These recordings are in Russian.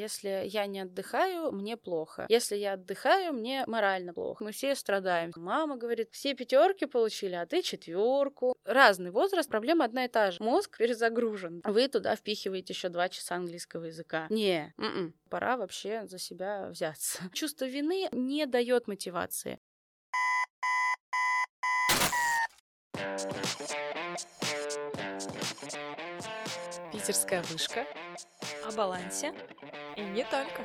Если я не отдыхаю, мне плохо. Если я отдыхаю, мне морально плохо. Мы все страдаем. Мама говорит, все пятерки получили, а ты четверку. Разный возраст, проблема одна и та же. Мозг перезагружен. Вы туда впихиваете еще два часа английского языка. Не, м-м. пора вообще за себя взяться. Чувство вины не дает мотивации. Питерская вышка. О балансе. И не только.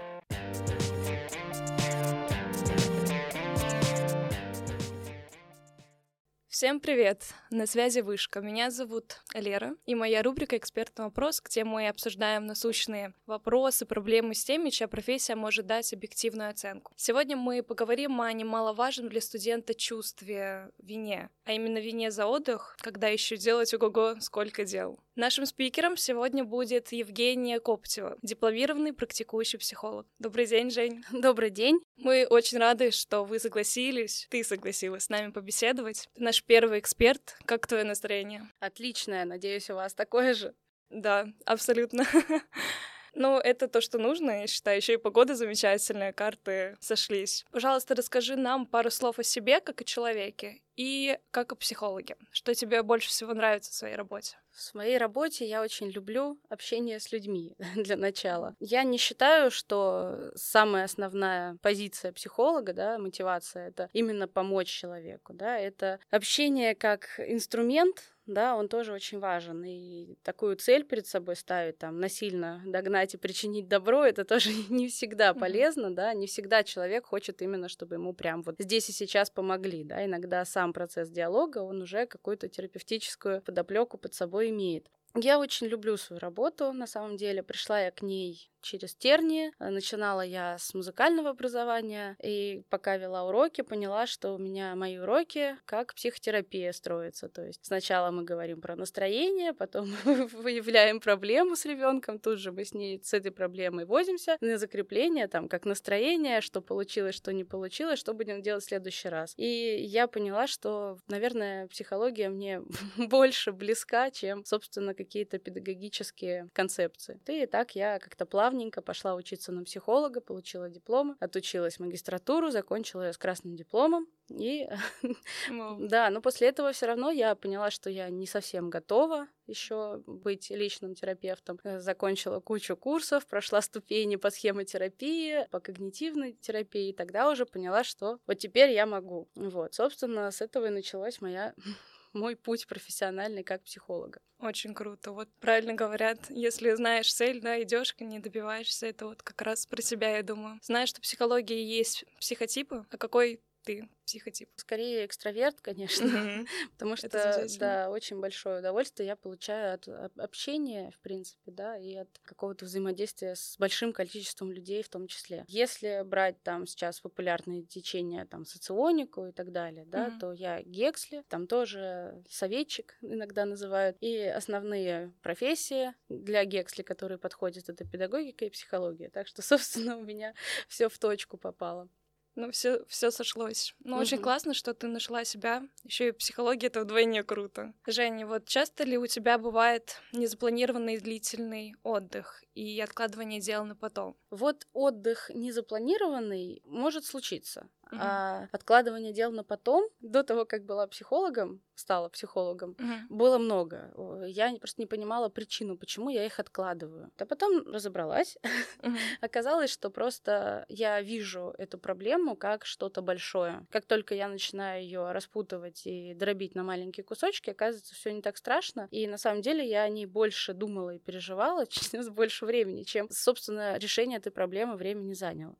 Всем привет! На связи Вышка. Меня зовут Лера, и моя рубрика «Эксперт на вопрос», где мы обсуждаем насущные вопросы, проблемы с теми, чья профессия может дать объективную оценку. Сегодня мы поговорим о немаловажном для студента чувстве вине, а именно вине за отдых, когда еще делать ого-го сколько дел. Нашим спикером сегодня будет Евгения Коптева, дипломированный практикующий психолог. Добрый день, Жень. Добрый день. Мы очень рады, что вы согласились, ты согласилась с нами побеседовать. Ты наш первый эксперт. Как твое настроение? Отличное, надеюсь, у вас такое же. Да, абсолютно. Ну, это то, что нужно, я считаю. Еще и погода замечательная, карты сошлись. Пожалуйста, расскажи нам пару слов о себе, как о человеке, и как о психологе. Что тебе больше всего нравится в своей работе? В своей работе я очень люблю общение с людьми для начала. Я не считаю, что самая основная позиция психолога, да, мотивация, это именно помочь человеку, да, это общение как инструмент, да, он тоже очень важен. И такую цель перед собой ставить, там, насильно догнать и причинить добро, это тоже не всегда полезно, mm-hmm. да, не всегда человек хочет именно, чтобы ему прям вот здесь и сейчас помогли, да, иногда сам процесс диалога, он уже какую-то терапевтическую подоплеку под собой имеет. Я очень люблю свою работу, на самом деле. Пришла я к ней через тернии. Э, начинала я с музыкального образования, и пока вела уроки, поняла, что у меня мои уроки как психотерапия строится. То есть сначала мы говорим про настроение, потом выявляем проблему с ребенком, тут же мы с ней с этой проблемой возимся на закрепление, там, как настроение, что получилось, что не получилось, что будем делать в следующий раз. И я поняла, что, наверное, психология мне больше близка, чем, собственно, какие-то педагогические концепции. И так я как-то плавненько пошла учиться на психолога, получила диплом, отучилась магистратуру, закончила ее с красным дипломом. И да, но после этого все равно я поняла, что я не совсем готова еще быть личным терапевтом. Э, закончила кучу курсов, прошла ступени по схемотерапии, по когнитивной терапии, и тогда уже поняла, что вот теперь я могу. Вот, собственно, с этого и началась моя мой путь профессиональный как психолога. Очень круто. Вот правильно говорят, если знаешь цель, да, идешь, не добиваешься, это вот как раз про себя, я думаю. Знаешь, что психология есть психотипы, а какой ты психотип? Скорее экстраверт, конечно, mm-hmm. потому что, да, очень большое удовольствие я получаю от общения, в принципе, да, и от какого-то взаимодействия с большим количеством людей в том числе. Если брать там сейчас популярные течения, там, соционику и так далее, да, mm-hmm. то я Гексли, там тоже советчик иногда называют, и основные профессии для Гексли, которые подходят, это педагогика и психология. Так что, собственно, у меня все в точку попало. Ну, все, все сошлось. Ну, угу. очень классно, что ты нашла себя. Еще и психология это вдвойне круто. Женя, вот часто ли у тебя бывает незапланированный длительный отдых и откладывание дел на потом? Вот отдых незапланированный может случиться. Uh-huh. А откладывание дел на потом, до того, как была психологом, стала психологом, uh-huh. было много. Я просто не понимала причину, почему я их откладываю. А потом разобралась. Uh-huh. Оказалось, что просто я вижу эту проблему как что-то большое. Как только я начинаю ее распутывать и дробить на маленькие кусочки, оказывается, все не так страшно. И на самом деле я о ней больше думала и переживала, через больше времени, чем, собственно, решение этой проблемы времени заняло.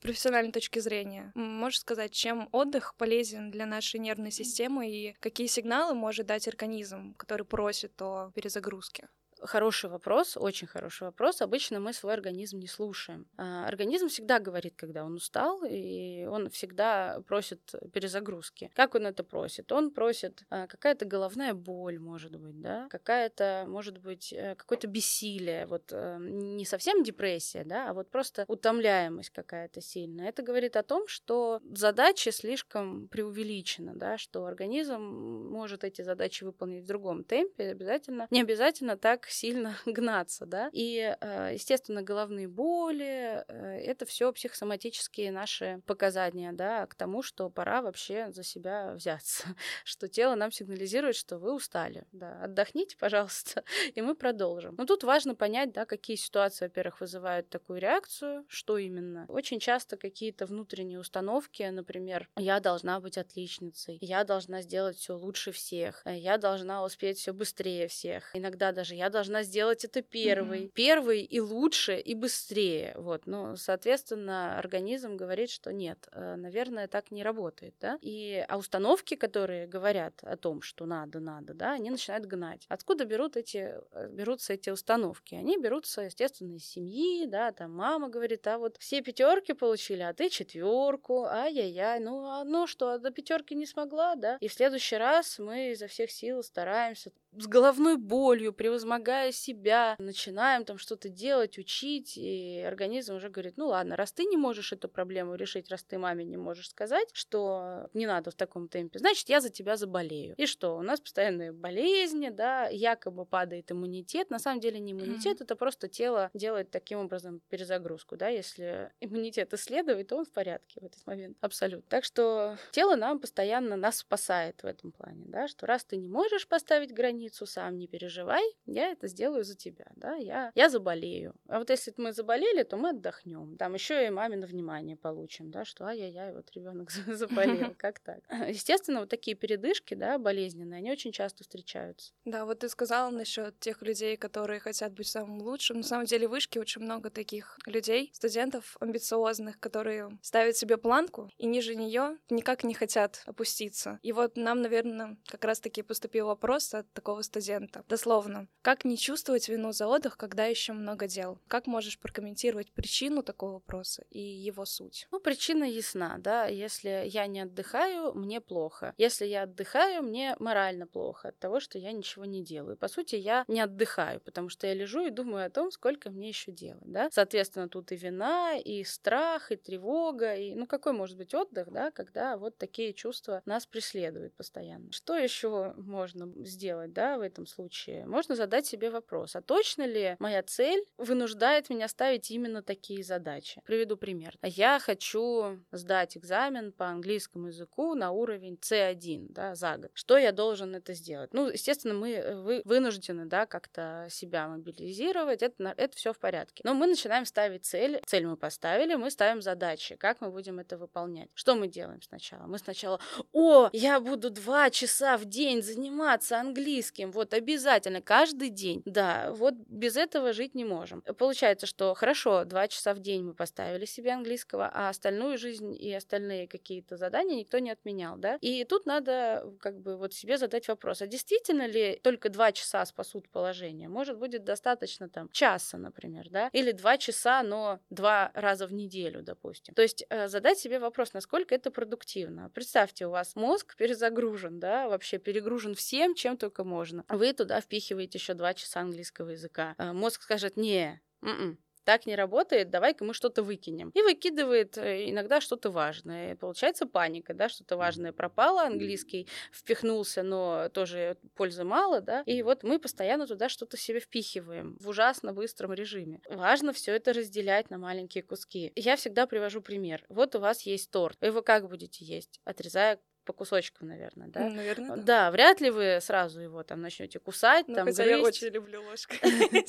Профессиональной точки зрения, можешь сказать, чем отдых полезен для нашей нервной системы и какие сигналы может дать организм, который просит о перезагрузке? Хороший вопрос, очень хороший вопрос. Обычно мы свой организм не слушаем. А, организм всегда говорит, когда он устал, и он всегда просит перезагрузки. Как он это просит? Он просит а, какая-то головная боль, может быть, да, какая-то, может быть, э, какое-то бессилие, вот э, не совсем депрессия, да, а вот просто утомляемость какая-то сильная. Это говорит о том, что задача слишком преувеличена, да, что организм может эти задачи выполнить в другом темпе, обязательно, не обязательно так сильно гнаться, да. И, э, естественно, головные боли, это все психосоматические наши показания, да, к тому, что пора вообще за себя взяться, что тело нам сигнализирует, что вы устали, да, отдохните, пожалуйста, и мы продолжим. Но тут важно понять, да, какие ситуации, во-первых, вызывают такую реакцию, что именно. Очень часто какие-то внутренние установки, например, я должна быть отличницей, я должна сделать все лучше всех, э, я должна успеть все быстрее всех. Иногда даже я должна сделать это первый, mm-hmm. первый и лучше и быстрее. Вот, ну, соответственно, организм говорит, что нет, э, наверное, так не работает, да. И а установки, которые говорят о том, что надо, надо, да, они начинают гнать. Откуда берут эти, э, берутся эти установки? Они берутся, естественно, из семьи, да, там мама говорит, а вот все пятерки получили, а ты четверку, ай-яй-яй, ну, а, ну что, до пятерки не смогла, да? И в следующий раз мы изо всех сил стараемся с головной болью, превозмогая себя, начинаем там что-то делать, учить, и организм уже говорит, ну ладно, раз ты не можешь эту проблему решить, раз ты маме не можешь сказать, что не надо в таком темпе, значит, я за тебя заболею. И что, у нас постоянные болезни, да, якобы падает иммунитет, на самом деле не иммунитет, mm-hmm. это просто тело делает таким образом перезагрузку, да, если иммунитет исследовать, то он в порядке в этот момент, абсолютно. Так что тело нам постоянно нас спасает в этом плане, да, что раз ты не можешь поставить границы, больницу сам, не переживай, я это сделаю за тебя, да, я, я заболею. А вот если мы заболели, то мы отдохнем. Там еще и мамино внимание получим, да, что ай-яй-яй, вот ребенок заболел, как так? Естественно, вот такие передышки, да, болезненные, они очень часто встречаются. Да, вот ты сказала насчет тех людей, которые хотят быть самым лучшим. На самом деле в вышке очень много таких людей, студентов амбициозных, которые ставят себе планку и ниже нее никак не хотят опуститься. И вот нам, наверное, как раз-таки поступил вопрос от такого такого студента. Дословно. Как не чувствовать вину за отдых, когда еще много дел? Как можешь прокомментировать причину такого вопроса и его суть? Ну, причина ясна, да. Если я не отдыхаю, мне плохо. Если я отдыхаю, мне морально плохо от того, что я ничего не делаю. По сути, я не отдыхаю, потому что я лежу и думаю о том, сколько мне еще делать, да. Соответственно, тут и вина, и страх, и тревога, и, ну, какой может быть отдых, да, когда вот такие чувства нас преследуют постоянно. Что еще можно сделать, да? Да, в этом случае, можно задать себе вопрос, а точно ли моя цель вынуждает меня ставить именно такие задачи? Приведу пример. Я хочу сдать экзамен по английскому языку на уровень C1, да, за год. Что я должен это сделать? Ну, естественно, мы э, вы, вынуждены, да, как-то себя мобилизировать, это, это все в порядке. Но мы начинаем ставить цель, цель мы поставили, мы ставим задачи, как мы будем это выполнять. Что мы делаем сначала? Мы сначала, о, я буду два часа в день заниматься английским, английским, вот обязательно, каждый день. Да, вот без этого жить не можем. Получается, что хорошо, два часа в день мы поставили себе английского, а остальную жизнь и остальные какие-то задания никто не отменял, да? И тут надо как бы вот себе задать вопрос, а действительно ли только два часа спасут положение? Может, будет достаточно там часа, например, да? Или два часа, но два раза в неделю, допустим. То есть э, задать себе вопрос, насколько это продуктивно. Представьте, у вас мозг перезагружен, да, вообще перегружен всем, чем только можно можно. Вы туда впихиваете еще два часа английского языка. А, мозг скажет, не, м-м, так не работает, давай-ка мы что-то выкинем. И выкидывает э, иногда что-то важное. Получается паника, да, что-то важное пропало, английский впихнулся, но тоже пользы мало, да. И вот мы постоянно туда что-то себе впихиваем в ужасно быстром режиме. Важно все это разделять на маленькие куски. Я всегда привожу пример. Вот у вас есть торт. Вы его как будете есть? Отрезая по кусочкам, наверное, да? Наверное, да. Да, вряд ли вы сразу его там начнете кусать, ну, там хотя грызть. я очень люблю ложкой.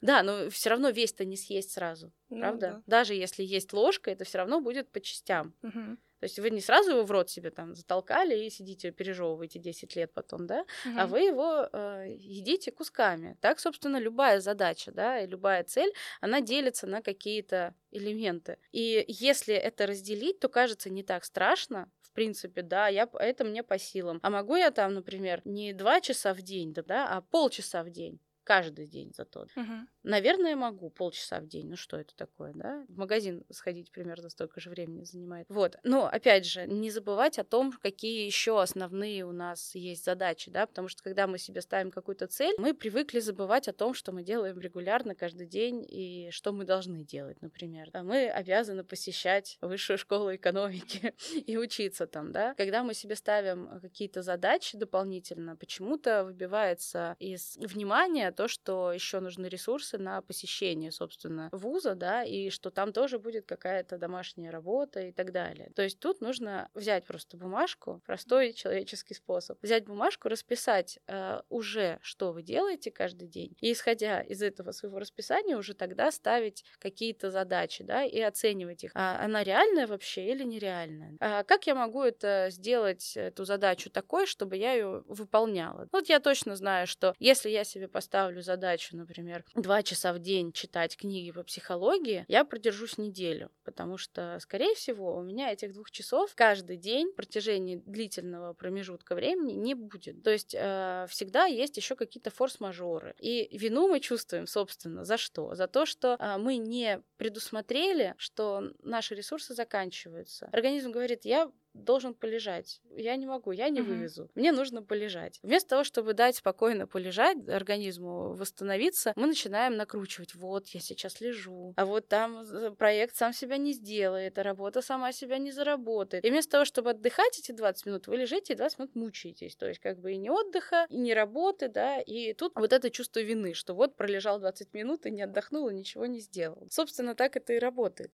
Да, но все равно весь-то не съесть сразу, ну правда? Даже если есть ложка, это все равно будет по частям. То есть вы не сразу его в рот себе там затолкали и сидите, пережевываете 10 лет потом, да, угу. а вы его э, едите кусками. Так, собственно, любая задача, да, и любая цель, она делится на какие-то элементы. И если это разделить, то кажется не так страшно, принципе, да, я, это мне по силам. А могу я там, например, не два часа в день, да, да а полчаса в день каждый день зато. Угу. Наверное, могу полчаса в день. Ну что это такое, да? В магазин сходить примерно столько же времени занимает. Вот. Но опять же, не забывать о том, какие еще основные у нас есть задачи, да, потому что когда мы себе ставим какую-то цель, мы привыкли забывать о том, что мы делаем регулярно каждый день и что мы должны делать, например. Да, мы обязаны посещать высшую школу экономики и учиться там, да. Когда мы себе ставим какие-то задачи дополнительно, почему-то выбивается из внимания то, что еще нужны ресурсы на посещение, собственно, вуза, да, и что там тоже будет какая-то домашняя работа и так далее. То есть тут нужно взять просто бумажку, простой человеческий способ, взять бумажку, расписать э, уже, что вы делаете каждый день, и исходя из этого своего расписания уже тогда ставить какие-то задачи, да, и оценивать их. А она реальная вообще или нереальная? А как я могу это сделать, эту задачу такой, чтобы я ее выполняла? Вот я точно знаю, что если я себе поставлю задачу, например, два часа в день читать книги по психологии, я продержусь неделю, потому что, скорее всего, у меня этих двух часов каждый день в протяжении длительного промежутка времени не будет. То есть э, всегда есть еще какие-то форс-мажоры. И вину мы чувствуем, собственно, за что? За то, что э, мы не предусмотрели, что наши ресурсы заканчиваются. Организм говорит, я должен полежать. Я не могу, я не uh-huh. вывезу. Мне нужно полежать. Вместо того, чтобы дать спокойно полежать, организму восстановиться, мы начинаем накручивать. Вот, я сейчас лежу. А вот там проект сам себя не сделает, а работа сама себя не заработает. И вместо того, чтобы отдыхать эти 20 минут, вы лежите и 20 минут мучаетесь. То есть как бы и не отдыха, и не работы, да, и тут вот это чувство вины, что вот пролежал 20 минут и не отдохнул, и ничего не сделал. Собственно, так это и работает.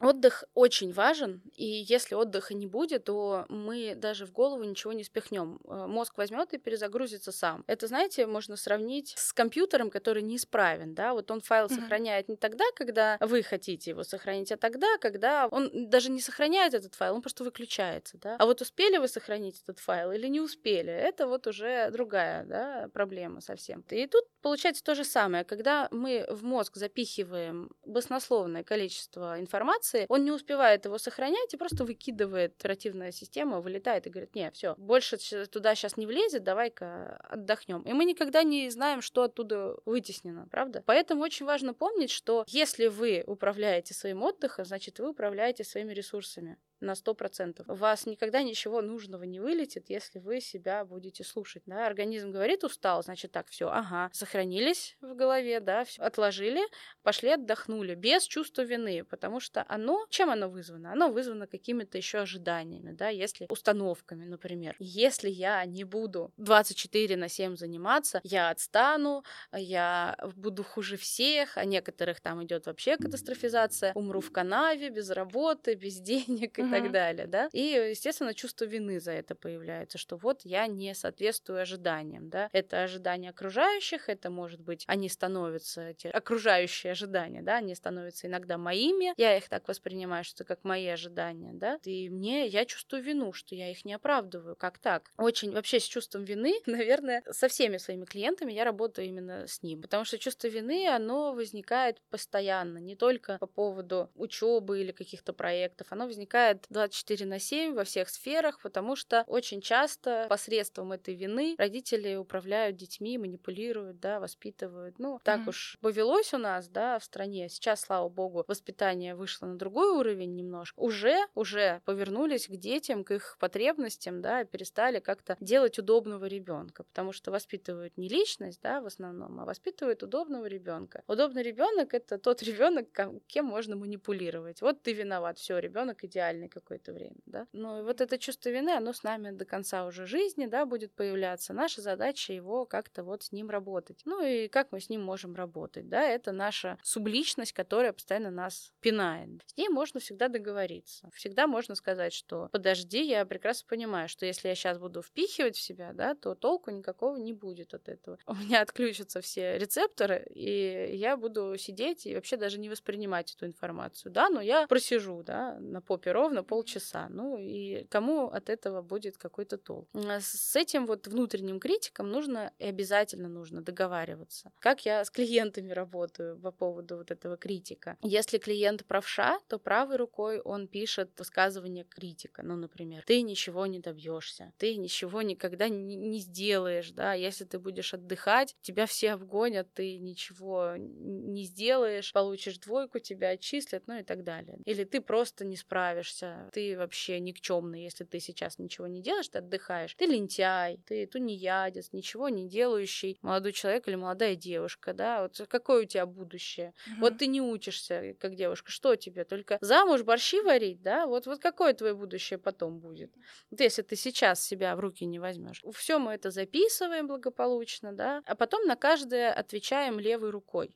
Отдых очень важен, и если отдыха не будет, то мы даже в голову ничего не спихнем. Э, мозг возьмет и перезагрузится сам. Это, знаете, можно сравнить с компьютером, который неисправен, да, вот он файл mm-hmm. сохраняет не тогда, когда вы хотите его сохранить, а тогда, когда он даже не сохраняет этот файл, он просто выключается, да. А вот успели вы сохранить этот файл или не успели, это вот уже другая, да, проблема совсем. И тут получается то же самое, когда мы в мозг запихиваем баснословное количество информации, информации, он не успевает его сохранять и просто выкидывает оперативная система, вылетает и говорит, не, все, больше туда сейчас не влезет, давай-ка отдохнем. И мы никогда не знаем, что оттуда вытеснено, правда? Поэтому очень важно помнить, что если вы управляете своим отдыхом, значит, вы управляете своими ресурсами на сто процентов. У вас никогда ничего нужного не вылетит, если вы себя будете слушать. Да? Организм говорит, устал, значит так, все, ага, сохранились в голове, да, все, отложили, пошли отдохнули, без чувства вины, потому что оно, чем оно вызвано? Оно вызвано какими-то еще ожиданиями, да, если установками, например. Если я не буду 24 на 7 заниматься, я отстану, я буду хуже всех, а некоторых там идет вообще катастрофизация, умру в канаве, без работы, без денег и и так далее, да. И, естественно, чувство вины за это появляется, что вот я не соответствую ожиданиям, да. Это ожидания окружающих, это может быть, они становятся, эти окружающие ожидания, да, они становятся иногда моими, я их так воспринимаю, что это как мои ожидания, да, и мне, я чувствую вину, что я их не оправдываю, как так? Очень вообще с чувством вины, наверное, со всеми своими клиентами я работаю именно с ним, потому что чувство вины, оно возникает постоянно, не только по поводу учебы или каких-то проектов, оно возникает бывает 24 на 7 во всех сферах, потому что очень часто посредством этой вины родители управляют детьми, манипулируют, да, воспитывают. Ну, так mm-hmm. уж повелось у нас, да, в стране. Сейчас, слава богу, воспитание вышло на другой уровень немножко. Уже, уже повернулись к детям, к их потребностям, да, и перестали как-то делать удобного ребенка, потому что воспитывают не личность, да, в основном, а воспитывают удобного ребенка. Удобный ребенок это тот ребенок, кем можно манипулировать. Вот ты виноват, все, ребенок идеальный нормальный какое-то время, да. Ну и вот это чувство вины, оно с нами до конца уже жизни, да, будет появляться. Наша задача его как-то вот с ним работать. Ну и как мы с ним можем работать, да, это наша субличность, которая постоянно нас пинает. С ней можно всегда договориться. Всегда можно сказать, что подожди, я прекрасно понимаю, что если я сейчас буду впихивать в себя, да, то толку никакого не будет от этого. У меня отключатся все рецепторы, и я буду сидеть и вообще даже не воспринимать эту информацию, да, но я просижу, да, на попе ровно, ровно полчаса. Ну и кому от этого будет какой-то толк? С этим вот внутренним критиком нужно и обязательно нужно договариваться. Как я с клиентами работаю по поводу вот этого критика. Если клиент правша, то правой рукой он пишет высказывание критика. Ну, например, ты ничего не добьешься, ты ничего никогда не, не сделаешь, да, если ты будешь отдыхать, тебя все обгонят, ты ничего не сделаешь, получишь двойку, тебя отчислят, ну и так далее. Или ты просто не справишься, ты вообще никчемный, если ты сейчас ничего не делаешь, ты отдыхаешь, ты лентяй, ты тунеядец, ничего не делающий молодой человек или молодая девушка, да, вот какое у тебя будущее? Угу. Вот ты не учишься как девушка, что тебе? Только замуж, борщи варить, да? Вот, вот какое твое будущее потом будет? Вот если ты сейчас себя в руки не возьмешь. Все мы это записываем благополучно, да, а потом на каждое отвечаем левой рукой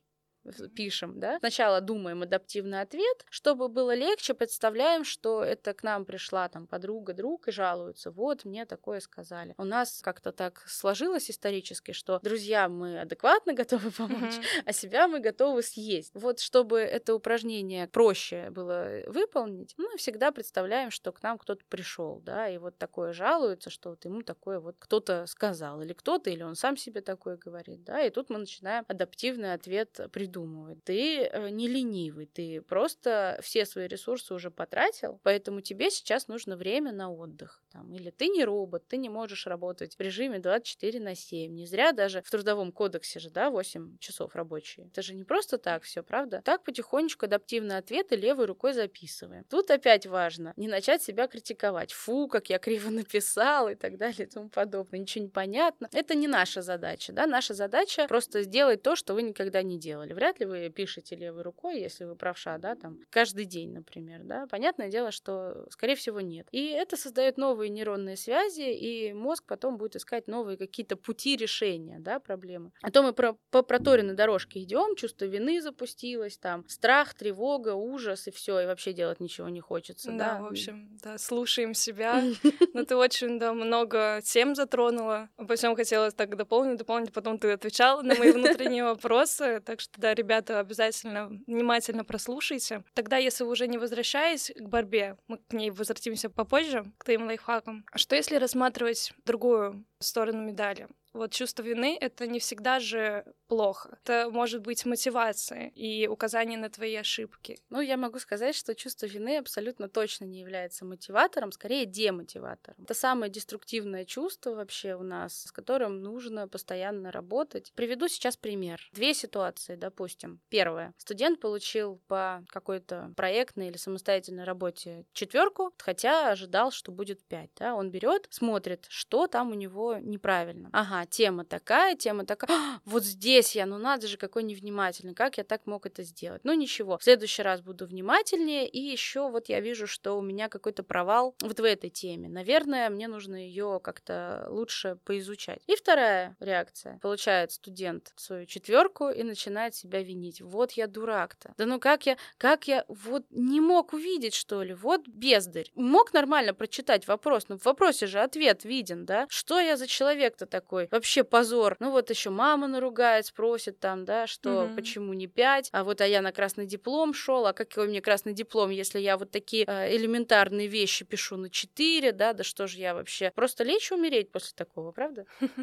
пишем, да. Сначала думаем адаптивный ответ, чтобы было легче, представляем, что это к нам пришла там подруга, друг и жалуются, вот мне такое сказали. У нас как-то так сложилось исторически, что друзья мы адекватно готовы помочь, mm-hmm. а себя мы готовы съесть. Вот чтобы это упражнение проще было выполнить, мы всегда представляем, что к нам кто-то пришел, да, и вот такое жалуется, что вот ему такое вот кто-то сказал, или кто-то, или он сам себе такое говорит, да, и тут мы начинаем адаптивный ответ придумывать придумывать. Ты э, не ленивый, ты просто все свои ресурсы уже потратил, поэтому тебе сейчас нужно время на отдых. Там, или ты не робот, ты не можешь работать в режиме 24 на 7. Не зря даже в трудовом кодексе же, да, 8 часов рабочие. Это же не просто так все, правда? Так потихонечку адаптивные ответы левой рукой записываем. Тут опять важно не начать себя критиковать. Фу, как я криво написал и так далее и тому подобное. Ничего не понятно. Это не наша задача, да. Наша задача просто сделать то, что вы никогда не делали вряд ли вы пишете левой рукой, если вы правша, да, там, каждый день, например, да. Понятное дело, что, скорее всего, нет. И это создает новые нейронные связи, и мозг потом будет искать новые какие-то пути решения, да, проблемы. А то мы про, по проторенной дорожке идем, чувство вины запустилось, там, страх, тревога, ужас, и все, и вообще делать ничего не хочется, да. Да, в общем, да, слушаем себя. Но ты очень, да, много тем затронула. По всем хотела так дополнить, дополнить, потом ты отвечала на мои внутренние вопросы, так что, да, ребята, обязательно внимательно прослушайте. Тогда, если вы уже не возвращаясь к борьбе, мы к ней возвратимся попозже, к твоим лайфхакам. Что если рассматривать другую сторону медали? Вот чувство вины — это не всегда же плохо. Это может быть мотивация и указание на твои ошибки. Ну, я могу сказать, что чувство вины абсолютно точно не является мотиватором, скорее демотиватором. Это самое деструктивное чувство вообще у нас, с которым нужно постоянно работать. Приведу сейчас пример. Две ситуации, допустим. Первое. Студент получил по какой-то проектной или самостоятельной работе четверку, хотя ожидал, что будет пять. Да? Он берет, смотрит, что там у него неправильно. Ага, тема такая, тема такая, а, вот здесь я, ну надо же, какой невнимательный, как я так мог это сделать? Ну ничего, в следующий раз буду внимательнее, и еще вот я вижу, что у меня какой-то провал вот в этой теме. Наверное, мне нужно ее как-то лучше поизучать. И вторая реакция. Получает студент свою четверку и начинает себя винить. Вот я дурак-то. Да ну как я, как я вот не мог увидеть, что ли? Вот бездарь. Мог нормально прочитать вопрос, но в вопросе же ответ виден, да? Что я за человек-то такой? вообще позор. Ну вот еще мама наругает, спросит там, да, что угу. почему не пять, а вот а я на красный диплом шел, а какой мне красный диплом, если я вот такие э, элементарные вещи пишу на четыре, да, да что же я вообще, просто лечь умереть после такого, правда?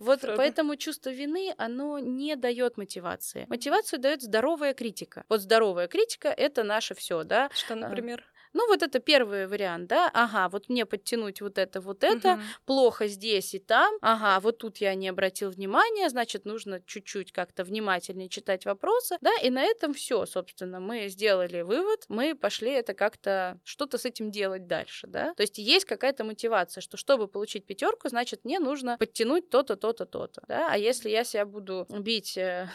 Вот Правда. поэтому чувство вины, оно не дает мотивации. Мотивацию дает здоровая критика. Вот здоровая критика это наше все, да. Что, а, например? Ну, вот это первый вариант, да, ага, вот мне подтянуть вот это, вот это, угу. плохо здесь и там, ага, вот тут я не обратил внимания, значит, нужно чуть-чуть как-то внимательнее читать вопросы, да, и на этом все, собственно, мы сделали вывод, мы пошли это как-то что-то с этим делать дальше, да, то есть есть какая-то мотивация, что чтобы получить пятерку, значит, мне нужно подтянуть то-то, то-то, то-то, да, а если я себя буду бить э,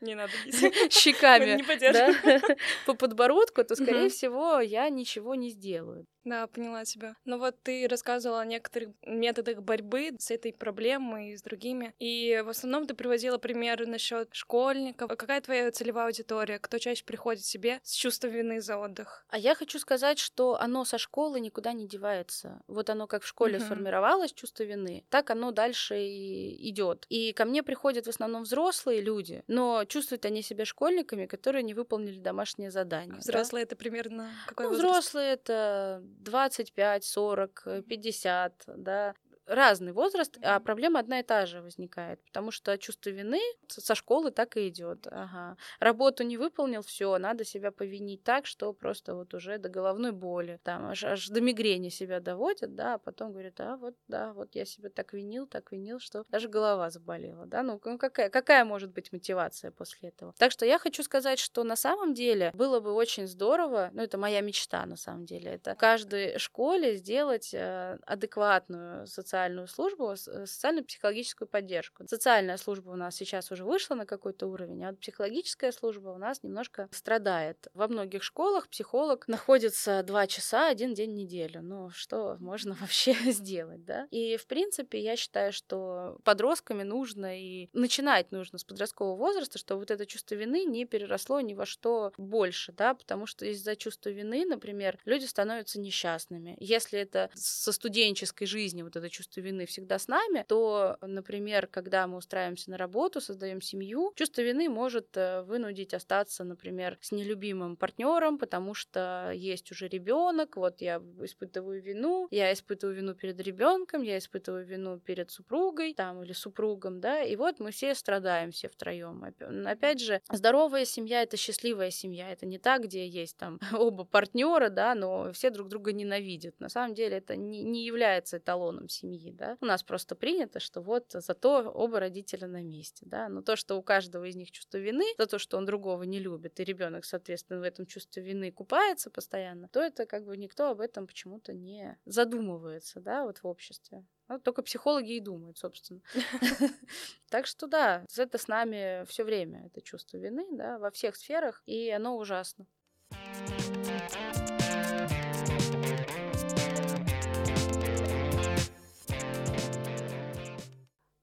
не надо щеками по подбородку, то, скорее всего, я ничего не сделаю. Да, поняла тебя. Ну вот ты рассказывала о некоторых методах борьбы с этой проблемой и с другими. И в основном ты приводила примеры насчет школьников. Какая твоя целевая аудитория? Кто чаще приходит себе с чувством вины за отдых? А я хочу сказать, что оно со школы никуда не девается. Вот оно как в школе uh-huh. сформировалось, чувство вины, так оно дальше и идет. И ко мне приходят в основном взрослые люди, но чувствуют они себя школьниками, которые не выполнили домашнее задание. Взрослые да? это примерно Какой ну, возраст? взрослые это 25, 40, 50, да разный возраст, а проблема одна и та же возникает, потому что чувство вины со школы так и идет. Ага. Работу не выполнил, все, надо себя повинить так, что просто вот уже до головной боли, там аж, аж до мигрени себя доводят, да, а потом говорят, а вот, да, вот я себя так винил, так винил, что даже голова заболела, да, ну, ну какая, какая может быть мотивация после этого? Так что я хочу сказать, что на самом деле было бы очень здорово, ну, это моя мечта на самом деле, это в каждой школе сделать э, адекватную социальную социальную службу, э, социально-психологическую поддержку. Социальная служба у нас сейчас уже вышла на какой-то уровень, а вот психологическая служба у нас немножко страдает. Во многих школах психолог находится два часа один день в неделю. Ну, что можно вообще сделать, да? И, в принципе, я считаю, что подростками нужно и начинать нужно с подросткового возраста, чтобы вот это чувство вины не переросло ни во что больше, да, потому что из-за чувства вины, например, люди становятся несчастными. Если это со студенческой жизни вот это чувство чувство вины всегда с нами, то, например, когда мы устраиваемся на работу, создаем семью, чувство вины может э, вынудить остаться, например, с нелюбимым партнером, потому что есть уже ребенок, вот я испытываю вину, я испытываю вину перед ребенком, я испытываю вину перед супругой, там или супругом, да, и вот мы все страдаем все втроем. Опять же, здоровая семья это счастливая семья, это не так, где есть там оба партнера, да, но все друг друга ненавидят. На самом деле это не, не является эталоном семьи семьи, да. У нас просто принято, что вот зато оба родителя на месте, да. Но то, что у каждого из них чувство вины за то, что он другого не любит, и ребенок, соответственно, в этом чувстве вины купается постоянно, то это как бы никто об этом почему-то не задумывается, да, вот в обществе. Ну, только психологи и думают, собственно. Так что да, это с нами все время, это чувство вины, да, во всех сферах, и оно ужасно.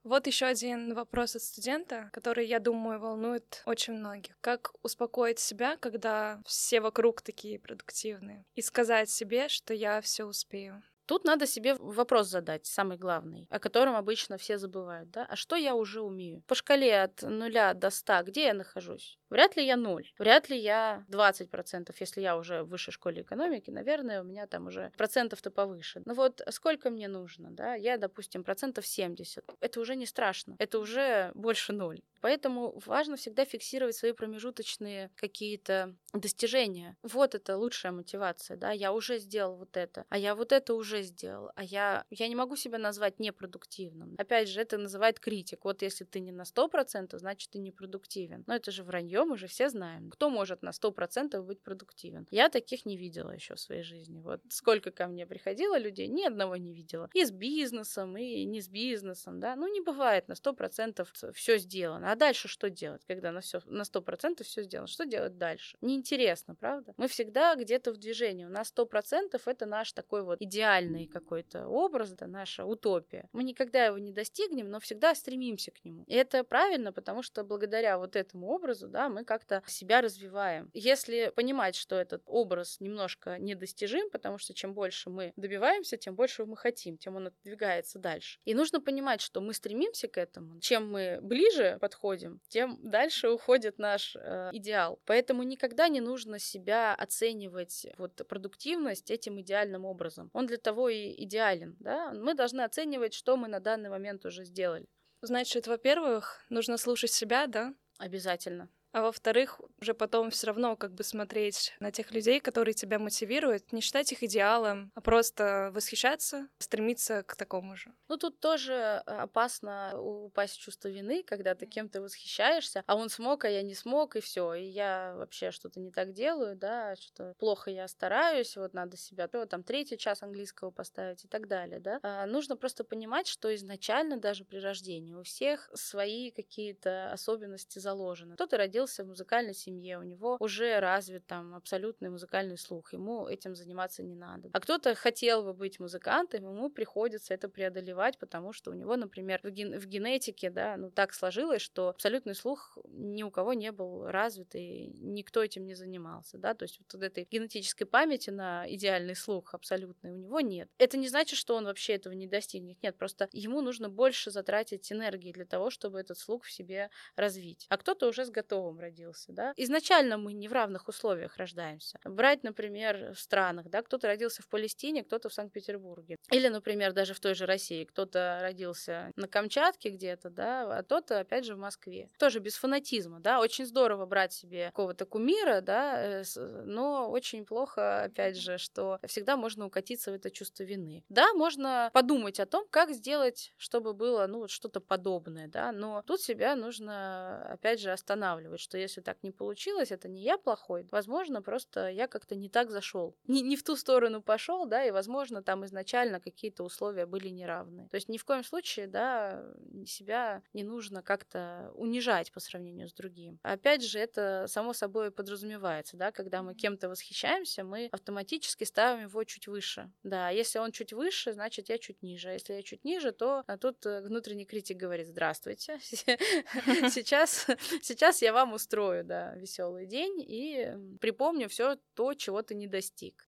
Вот еще один вопрос от студента, который, я думаю, волнует очень многих. Как успокоить себя, когда все вокруг такие продуктивные? И сказать себе, что я все успею. Тут надо себе вопрос задать, самый главный, о котором обычно все забывают, да? А что я уже умею? По шкале от нуля до ста, где я нахожусь? Вряд ли я ноль, вряд ли я 20%, если я уже в высшей школе экономики, наверное, у меня там уже процентов-то повыше. Ну вот сколько мне нужно, да? Я, допустим, процентов 70. Это уже не страшно, это уже больше ноль. Поэтому важно всегда фиксировать свои промежуточные какие-то достижения. Вот это лучшая мотивация, да, я уже сделал вот это, а я вот это уже сделал, а я, я не могу себя назвать непродуктивным. Опять же, это называет критик. Вот если ты не на 100%, значит, ты непродуктивен. Но это же вранье, мы же все знаем. Кто может на 100% быть продуктивен? Я таких не видела еще в своей жизни. Вот сколько ко мне приходило людей, ни одного не видела. И с бизнесом, и не с бизнесом, да. Ну, не бывает на 100% все сделано. А дальше что делать, когда на, все, на 100% все сделано? Что делать дальше? Неинтересно, правда? Мы всегда где-то в движении. У нас 100% это наш такой вот идеальный какой-то образ, это наша утопия. Мы никогда его не достигнем, но всегда стремимся к нему. И это правильно, потому что благодаря вот этому образу, да, мы как-то себя развиваем. Если понимать, что этот образ немножко недостижим, потому что чем больше мы добиваемся, тем больше мы хотим, тем он отодвигается дальше. И нужно понимать, что мы стремимся к этому. Чем мы ближе подходим подходим, тем дальше уходит наш э, идеал. Поэтому никогда не нужно себя оценивать вот продуктивность этим идеальным образом. Он для того и идеален, да? Мы должны оценивать, что мы на данный момент уже сделали. Значит, во-первых, нужно слушать себя, да? Обязательно. А во-вторых, уже потом все равно как бы смотреть на тех людей, которые тебя мотивируют, не считать их идеалом, а просто восхищаться, стремиться к такому же. Ну, тут тоже э, опасно упасть в чувство вины, когда ты кем-то восхищаешься, а он смог, а я не смог, и все, и я вообще что-то не так делаю, да, что плохо я стараюсь, вот надо себя, то там третий час английского поставить и так далее, да. А нужно просто понимать, что изначально даже при рождении у всех свои какие-то особенности заложены. Кто-то родился родился в музыкальной семье, у него уже развит там абсолютный музыкальный слух, ему этим заниматься не надо. А кто-то хотел бы быть музыкантом, ему приходится это преодолевать, потому что у него, например, в, ген- в генетике, да, ну так сложилось, что абсолютный слух ни у кого не был развит, и никто этим не занимался, да, то есть вот этой генетической памяти на идеальный слух абсолютный у него нет. Это не значит, что он вообще этого не достигнет, нет, просто ему нужно больше затратить энергии для того, чтобы этот слух в себе развить. А кто-то уже с готовым здоровым родился, да. Изначально мы не в равных условиях рождаемся. Брать, например, в странах, да, кто-то родился в Палестине, кто-то в Санкт-Петербурге. Или, например, даже в той же России, кто-то родился на Камчатке где-то, да, а тот, опять же, в Москве. Тоже без фанатизма, да, очень здорово брать себе какого-то кумира, да, э, но очень плохо, опять же, что всегда можно укатиться в это чувство вины. Да, можно подумать о том, как сделать, чтобы было, ну, вот что-то подобное, да, но тут себя нужно, опять же, останавливать, что если так не получилось, это не я плохой, возможно, просто я как-то не так зашел, не, не в ту сторону пошел, да, и, возможно, там изначально какие-то условия были неравны. То есть ни в коем случае, да, себя не нужно как-то унижать по сравнению с другим. Опять же, это само собой подразумевается, да, когда мы кем-то восхищаемся, мы автоматически ставим его чуть выше. Да, если он чуть выше, значит, я чуть ниже. А если я чуть ниже, то а тут э, внутренний критик говорит, здравствуйте, сейчас, сейчас я вам устрою, да, веселый день и припомню все то, чего ты не достиг.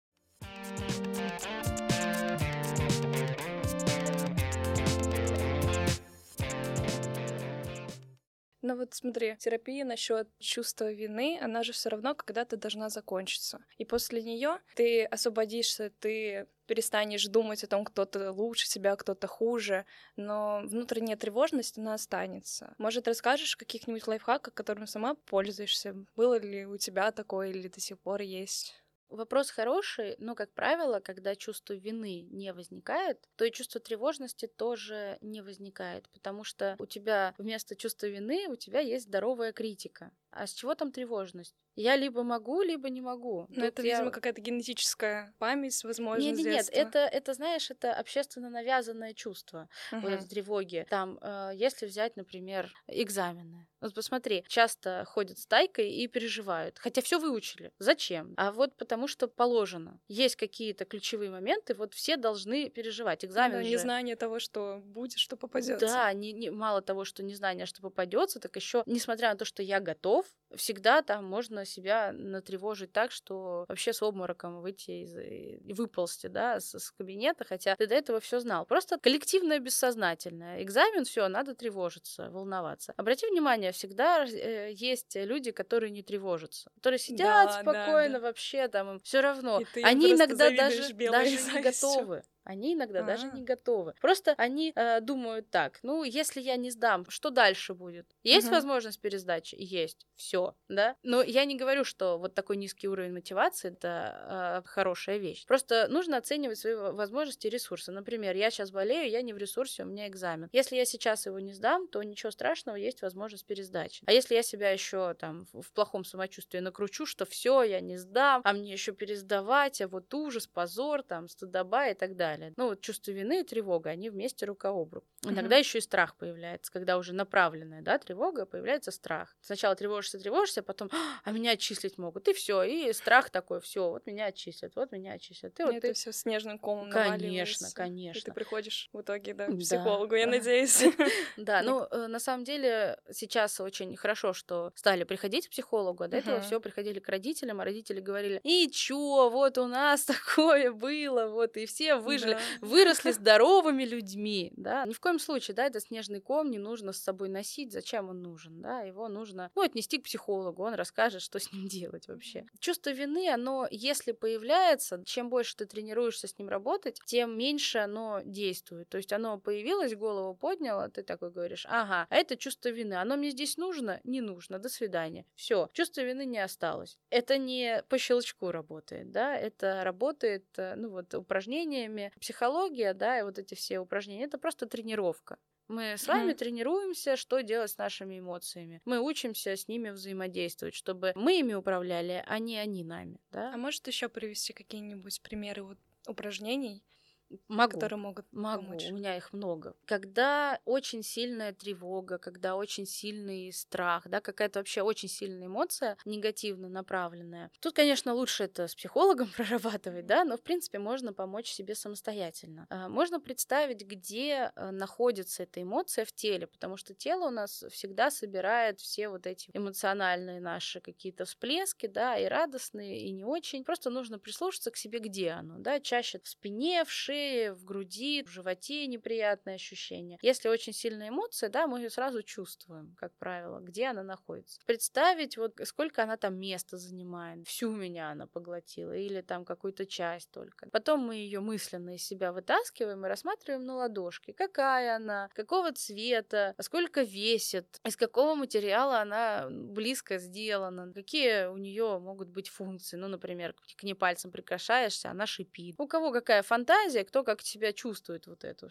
Ну вот смотри, терапия насчет чувства вины, она же все равно когда-то должна закончиться. И после нее ты освободишься, ты перестанешь думать о том, кто-то лучше тебя, кто-то хуже, но внутренняя тревожность, она останется. Может, расскажешь каких-нибудь лайфхаках, которым сама пользуешься? Было ли у тебя такое или до сих пор есть? Вопрос хороший, но, как правило, когда чувство вины не возникает, то и чувство тревожности тоже не возникает, потому что у тебя вместо чувства вины у тебя есть здоровая критика. А с чего там тревожность? Я либо могу, либо не могу. Ну, это, я... видимо, какая-то генетическая память, возможно, Нет, нет, нет, это, это, знаешь, это общественно навязанное чувство, uh-huh. вот этой тревоги. Там, э, если взять, например, экзамены. Вот посмотри, часто ходят с тайкой и переживают, хотя все выучили. Зачем? А вот потому что положено. Есть какие-то ключевые моменты, вот все должны переживать. Экзамен да, же... незнание того, что будет, что попадется. Да, не, не, мало того, что незнание, что попадется, так еще, несмотря на то, что я готов, yourself? Всегда там можно себя натревожить так, что вообще с обмороком выйти из, и выползти, да, с, с кабинета, хотя ты до этого все знал. Просто коллективное бессознательное. Экзамен, все, надо тревожиться, волноваться. Обрати внимание, всегда э, есть люди, которые не тревожатся, которые сидят да, спокойно да, да. вообще, там им все равно. Они иногда даже, даже не готовы. Они иногда А-а-а. даже не готовы. Просто они э, думают так: ну, если я не сдам, что дальше будет? Есть угу. возможность пересдачи? Есть. Все, да. Но я не говорю, что вот такой низкий уровень мотивации это э, хорошая вещь. Просто нужно оценивать свои возможности и ресурсы. Например, я сейчас болею, я не в ресурсе, у меня экзамен. Если я сейчас его не сдам, то ничего страшного, есть возможность пересдачи. А если я себя еще там в плохом самочувствии накручу, что все, я не сдам, а мне еще пересдавать, а вот ужас, позор, там, стыдоба и так далее. Ну, вот чувство вины и тревога, они вместе рука об руку. Иногда еще и страх появляется, когда уже направленная, да, тревога, появляется страх. Сначала тревожишься, тревожишься, а потом, а меня отчислить могут, и все, и страх такой, все, вот меня отчислят, вот меня отчислят. И вот это ты... все снежным комом Конечно, конечно. И ты приходишь в итоге, да, к психологу, да, я надеюсь. Да, ну, э, на самом деле, сейчас очень хорошо, что стали приходить к психологу, а до этого все приходили к родителям, а родители говорили, и чё, вот у нас такое было, вот, и все выжили, выросли здоровыми людьми, да, ни в коем коем случае, да, этот снежный ком не нужно с собой носить. Зачем он нужен, да? Его нужно, ну, отнести к психологу, он расскажет, что с ним делать вообще. Чувство вины, оно, если появляется, чем больше ты тренируешься с ним работать, тем меньше оно действует. То есть оно появилось, голову подняло, ты такой говоришь, ага, а это чувство вины, оно мне здесь нужно? Не нужно, до свидания. Все, чувство вины не осталось. Это не по щелчку работает, да, это работает, э, ну вот, упражнениями. Психология, да, и вот эти все упражнения, это просто тренировка. Мы с вами mm-hmm. тренируемся, что делать с нашими эмоциями. Мы учимся с ними взаимодействовать, чтобы мы ими управляли, а не они нами. Да? А может еще привести какие-нибудь примеры вот упражнений, Могу. которые могут Могу. помочь. У меня их много. Когда очень сильная тревога, когда очень сильный страх, да, какая-то вообще очень сильная эмоция, негативно направленная. Тут, конечно, лучше это с психологом прорабатывать, да, но, в принципе, можно помочь себе самостоятельно. А, можно представить, где э, находится эта эмоция в теле, потому что тело у нас всегда собирает все вот эти эмоциональные наши какие-то всплески, да, и радостные, и не очень. Просто нужно прислушаться к себе, где оно, да, чаще в спине, в шее, шее, в груди, в животе неприятные ощущения. Если очень сильная эмоция, да, мы ее сразу чувствуем, как правило, где она находится. Представить, вот сколько она там места занимает, всю меня она поглотила, или там какую-то часть только. Потом мы ее мысленно из себя вытаскиваем и рассматриваем на ладошке. Какая она, какого цвета, сколько весит, из какого материала она близко сделана, какие у нее могут быть функции. Ну, например, к ней пальцем прикасаешься, она шипит. У кого какая фантазия, кто как себя чувствует вот эту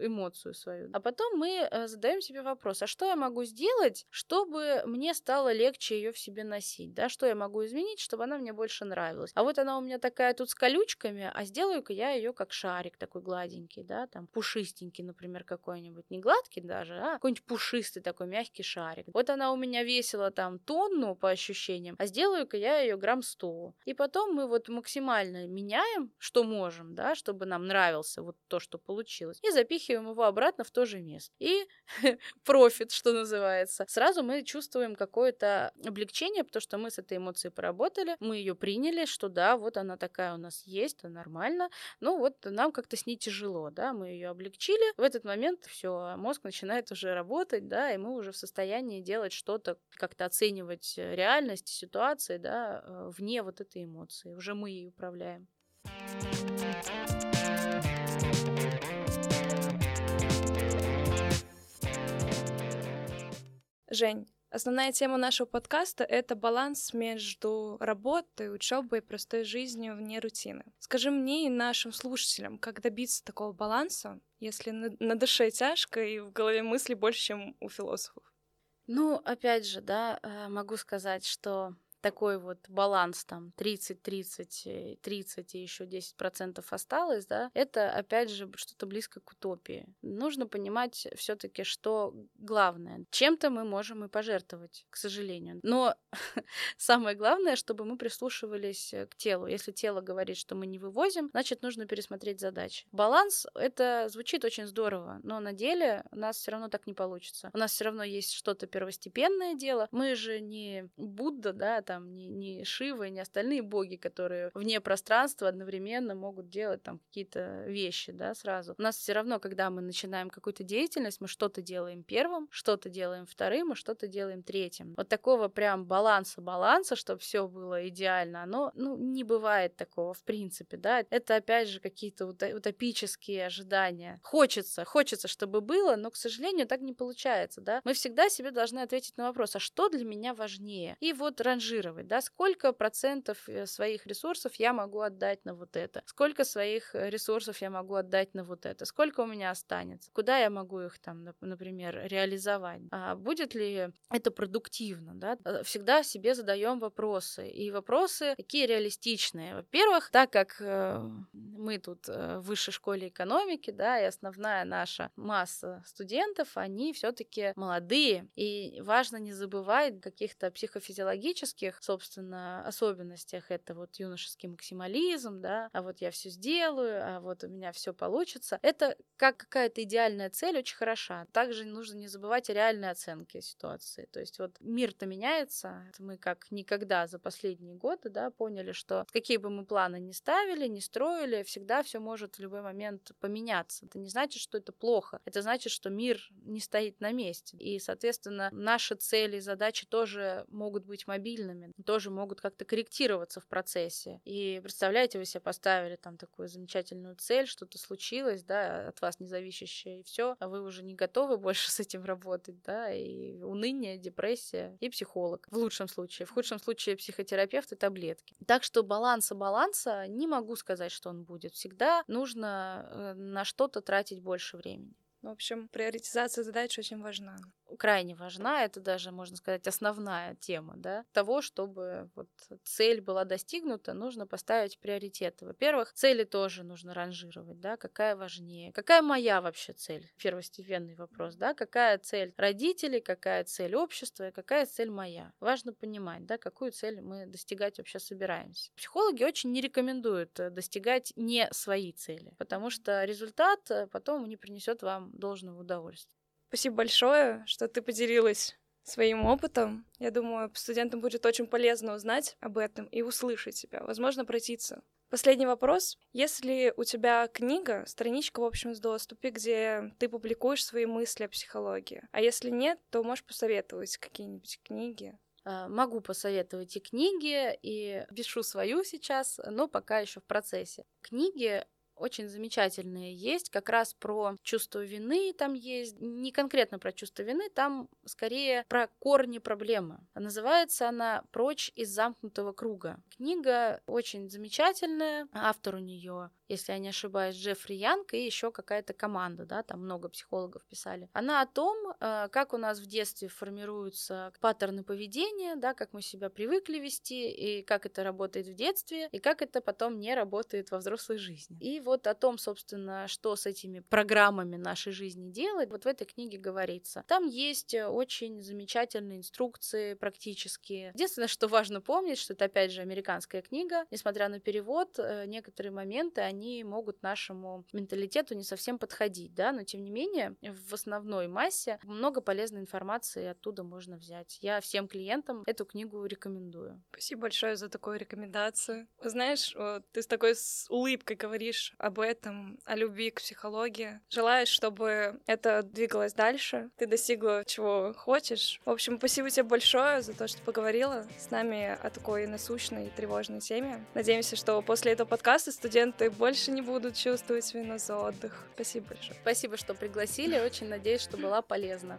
эмоцию свою. А потом мы э, задаем себе вопрос, а что я могу сделать, чтобы мне стало легче ее в себе носить, да, что я могу изменить, чтобы она мне больше нравилась. А вот она у меня такая тут с колючками, а сделаю-ка я ее как шарик такой гладенький, да, там пушистенький, например, какой-нибудь, не гладкий даже, а какой-нибудь пушистый такой мягкий шарик. Вот она у меня весила там тонну по ощущениям, а сделаю-ка я ее грамм 100. И потом мы вот максимально меняем, что можем, да, чтобы нам нравился вот то, что получилось, и запихиваем его обратно в то же место. И профит, что называется. Сразу мы чувствуем какое-то облегчение, потому что мы с этой эмоцией поработали, мы ее приняли, что да, вот она такая у нас есть, это нормально. Ну вот нам как-то с ней тяжело, да, мы ее облегчили. В этот момент все, мозг начинает уже работать, да, и мы уже в состоянии делать что-то, как-то оценивать реальность ситуации, да, э, вне вот этой эмоции. Уже мы ей управляем. Жень, основная тема нашего подкаста — это баланс между работой, учебой и простой жизнью вне рутины. Скажи мне и нашим слушателям, как добиться такого баланса, если на, на душе тяжко и в голове мысли больше, чем у философов? Ну, опять же, да, э, могу сказать, что такой вот баланс там 30, 30, 30 и еще 10 процентов осталось, да, это опять же что-то близко к утопии. Нужно понимать все-таки, что главное. Чем-то мы можем и пожертвовать, к сожалению. Но самое главное, чтобы мы прислушивались к телу. Если тело говорит, что мы не вывозим, значит, нужно пересмотреть задачи. Баланс, это звучит очень здорово, но на деле у нас все равно так не получится. У нас все равно есть что-то первостепенное дело. Мы же не Будда, да, там не, не Шива, не остальные боги, которые вне пространства одновременно могут делать там какие-то вещи, да, сразу. У нас все равно, когда мы начинаем какую-то деятельность, мы что-то делаем первым, что-то делаем вторым, и что-то делаем третьим. Вот такого прям баланса-баланса, чтобы все было идеально, оно, ну, не бывает такого в принципе, да. Это опять же какие-то утопические ожидания. Хочется, хочется, чтобы было, но, к сожалению, так не получается, да. Мы всегда себе должны ответить на вопрос, а что для меня важнее? И вот ранжировать ранжировать, да, сколько процентов э, своих ресурсов я могу отдать на вот это, сколько своих э, ресурсов я могу отдать на вот это, сколько у меня останется, куда я могу их там, например, реализовать, а будет ли это продуктивно, да, э, всегда себе задаем вопросы, и вопросы такие реалистичные. Во-первых, так как мы тут в высшей школе экономики, да, и основная наша масса студентов, они все-таки молодые, и важно не забывать каких-то психофизиологических таких, собственно, особенностях. Это вот юношеский максимализм, да, а вот я все сделаю, а вот у меня все получится. Это как какая-то идеальная цель очень хороша. Также нужно не забывать о реальной оценке ситуации. То есть вот мир-то меняется. Мы как никогда за последние годы, да, поняли, что какие бы мы планы ни ставили, ни строили, всегда все может в любой момент поменяться. Это не значит, что это плохо. Это значит, что мир не стоит на месте. И, соответственно, наши цели и задачи тоже могут быть мобильными силами тоже могут как-то корректироваться в процессе. И представляете, вы себе поставили там такую замечательную цель, что-то случилось, да, от вас независящее, и все, а вы уже не готовы больше с этим работать, да, и уныние, депрессия, и психолог в лучшем случае. В худшем случае психотерапевт и таблетки. Так что баланса-баланса не могу сказать, что он будет. Всегда нужно э, на что-то тратить больше времени. В общем, приоритизация задач очень важна крайне важна, это даже, можно сказать, основная тема, да, того, чтобы вот цель была достигнута, нужно поставить приоритеты. Во-первых, цели тоже нужно ранжировать, да, какая важнее, какая моя вообще цель, первостепенный вопрос, да, какая цель родителей, какая цель общества и какая цель моя. Важно понимать, да, какую цель мы достигать вообще собираемся. Психологи очень не рекомендуют э, достигать не свои цели, потому что результат э, потом не принесет вам должного удовольствия. Спасибо большое, что ты поделилась своим опытом. Я думаю, студентам будет очень полезно узнать об этом и услышать себя, возможно, обратиться Последний вопрос. Если у тебя книга, страничка в общем с доступе, где ты публикуешь свои мысли о психологии, а если нет, то можешь посоветовать какие-нибудь книги? А, могу посоветовать и книги, и пишу свою сейчас, но пока еще в процессе. Книги очень замечательные есть, как раз про чувство вины там есть, не конкретно про чувство вины, там скорее про корни проблемы. Называется она «Прочь из замкнутого круга». Книга очень замечательная, автор у нее если я не ошибаюсь, Джеффри Янг и еще какая-то команда, да, там много психологов писали. Она о том, э, как у нас в детстве формируются паттерны поведения, да, как мы себя привыкли вести, и как это работает в детстве, и как это потом не работает во взрослой жизни. И вот о том, собственно, что с этими программами нашей жизни делать, вот в этой книге говорится. Там есть очень замечательные инструкции практические. Единственное, что важно помнить, что это опять же американская книга, несмотря на перевод, э, некоторые моменты, они они могут нашему менталитету не совсем подходить, да, но тем не менее в основной массе много полезной информации оттуда можно взять. Я всем клиентам эту книгу рекомендую. Спасибо большое за такую рекомендацию. Знаешь, вот, ты с такой с улыбкой говоришь об этом, о любви к психологии. Желаешь, чтобы это двигалось дальше, ты достигла чего хочешь. В общем, спасибо тебе большое за то, что поговорила с нами о такой насущной и тревожной теме. Надеемся, что после этого подкаста студенты больше больше не будут чувствовать вину за отдых. Спасибо большое. Спасибо, что пригласили. Очень надеюсь, что была полезна.